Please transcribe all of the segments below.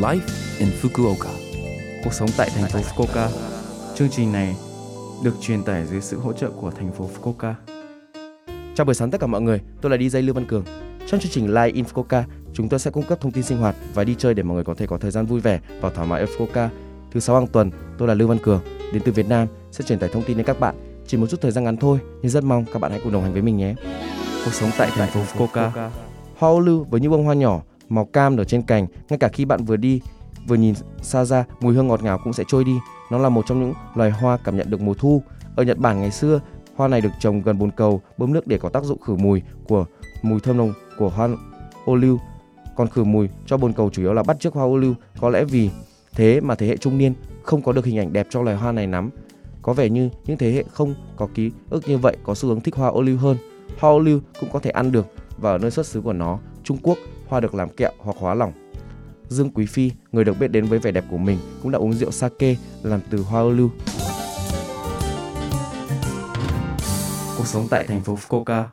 Life in Fukuoka. Cuộc sống tại thành phố Fukuoka. Chương trình này được truyền tải dưới sự hỗ trợ của thành phố Fukuoka. Chào buổi sáng tất cả mọi người, tôi là DJ Lưu Văn Cường. Trong chương trình Live in Fukuoka, chúng tôi sẽ cung cấp thông tin sinh hoạt và đi chơi để mọi người có thể có thời gian vui vẻ và thoải mái ở Fukuoka. Thứ sáu hàng tuần, tôi là Lưu Văn Cường, đến từ Việt Nam sẽ truyền tải thông tin đến các bạn. Chỉ một chút thời gian ngắn thôi, nhưng rất mong các bạn hãy cùng đồng hành với mình nhé. Cuộc sống tại thành phố Fukuoka. Lưu với những bông hoa nhỏ, màu cam ở trên cành, ngay cả khi bạn vừa đi vừa nhìn xa ra, mùi hương ngọt ngào cũng sẽ trôi đi. Nó là một trong những loài hoa cảm nhận được mùa thu. Ở Nhật Bản ngày xưa, hoa này được trồng gần bồn cầu bơm nước để có tác dụng khử mùi của mùi thơm nồng của hoa ô lưu. Còn khử mùi cho bồn cầu chủ yếu là bắt chước hoa ô lưu. Có lẽ vì thế mà thế hệ trung niên không có được hình ảnh đẹp cho loài hoa này lắm. Có vẻ như những thế hệ không có ký ức như vậy có xu hướng thích hoa ô lưu hơn. Hoa ô lưu cũng có thể ăn được và ở nơi xuất xứ của nó, Trung Quốc, hoa được làm kẹo hoặc hóa lỏng. Dương Quý Phi, người được biết đến với vẻ đẹp của mình, cũng đã uống rượu sake làm từ hoa ô lưu. Cuộc sống tại thành phố Fukuoka.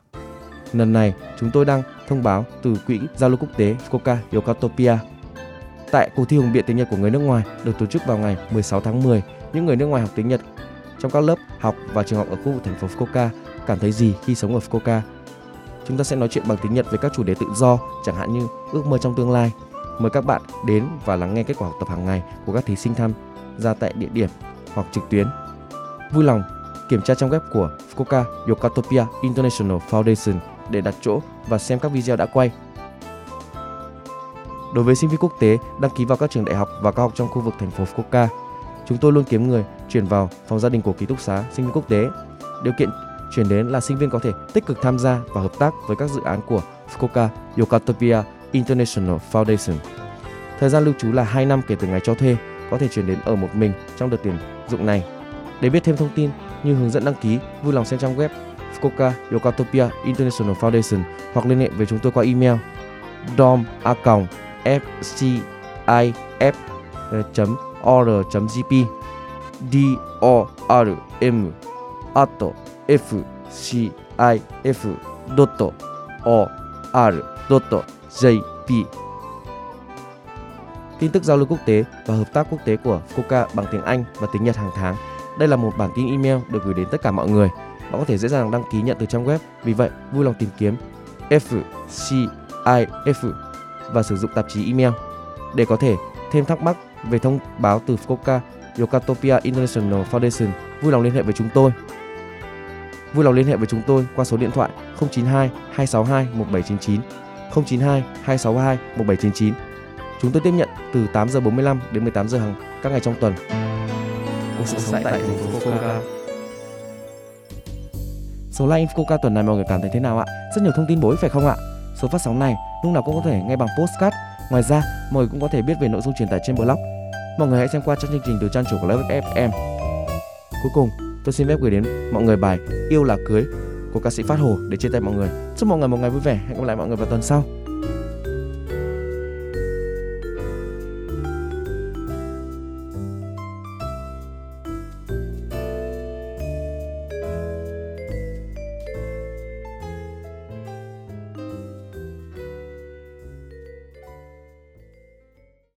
Lần này, chúng tôi đang thông báo từ Quỹ Giao lưu Quốc tế Fukuoka Yokatopia. Tại cuộc thi hùng biện tiếng Nhật của người nước ngoài được tổ chức vào ngày 16 tháng 10, những người nước ngoài học tiếng Nhật trong các lớp học và trường học ở khu vực thành phố Fukuoka cảm thấy gì khi sống ở Fukuoka. Chúng ta sẽ nói chuyện bằng tiếng Nhật về các chủ đề tự do, chẳng hạn như ước mơ trong tương lai. Mời các bạn đến và lắng nghe kết quả học tập hàng ngày của các thí sinh tham gia tại địa điểm hoặc trực tuyến. Vui lòng kiểm tra trang web của Fukuoka Yokatopia International Foundation để đặt chỗ và xem các video đã quay. Đối với sinh viên quốc tế đăng ký vào các trường đại học và cao học trong khu vực thành phố Fukuoka, chúng tôi luôn kiếm người chuyển vào phòng gia đình của ký túc xá sinh viên quốc tế. Điều kiện chuyển đến là sinh viên có thể tích cực tham gia và hợp tác với các dự án của Fukuoka Yokatopia International Foundation. Thời gian lưu trú là 2 năm kể từ ngày cho thuê, có thể chuyển đến ở một mình trong đợt tuyển dụng này. Để biết thêm thông tin như hướng dẫn đăng ký, vui lòng xem trang web Fukuoka Yokatopia International Foundation hoặc liên hệ với chúng tôi qua email dom a fcif or.gp d o r m at fcif.or.jp Tin tức giao lưu quốc tế và hợp tác quốc tế của Fukuoka bằng tiếng Anh và tiếng Nhật hàng tháng. Đây là một bản tin email được gửi đến tất cả mọi người. Bạn có thể dễ dàng đăng ký nhận từ trang web. Vì vậy, vui lòng tìm kiếm FCIF và sử dụng tạp chí email để có thể thêm thắc mắc về thông báo từ Fukuoka Yokatopia International Foundation. Vui lòng liên hệ với chúng tôi. Vui lòng liên hệ với chúng tôi qua số điện thoại 092 262 1799 092 262 1799. Chúng tôi tiếp nhận từ 8 giờ 45 đến 18 giờ hàng các ngày trong tuần. Cuộc sống tại thành phố Fukuoka. Số like Infoca tuần này mọi người cảm thấy thế nào ạ? Rất nhiều thông tin bổ ích phải không ạ? Số phát sóng này lúc nào cũng có thể nghe bằng postcard. Ngoài ra, mọi người cũng có thể biết về nội dung truyền tải trên blog. Mọi người hãy xem qua trang chương trình từ trang chủ của Love FM. Cuối cùng, tôi xin phép gửi đến mọi người bài Yêu là cưới của ca sĩ Phát Hồ để chia tay mọi người. Chúc mọi người một ngày vui vẻ. Hẹn gặp lại mọi người vào tuần sau.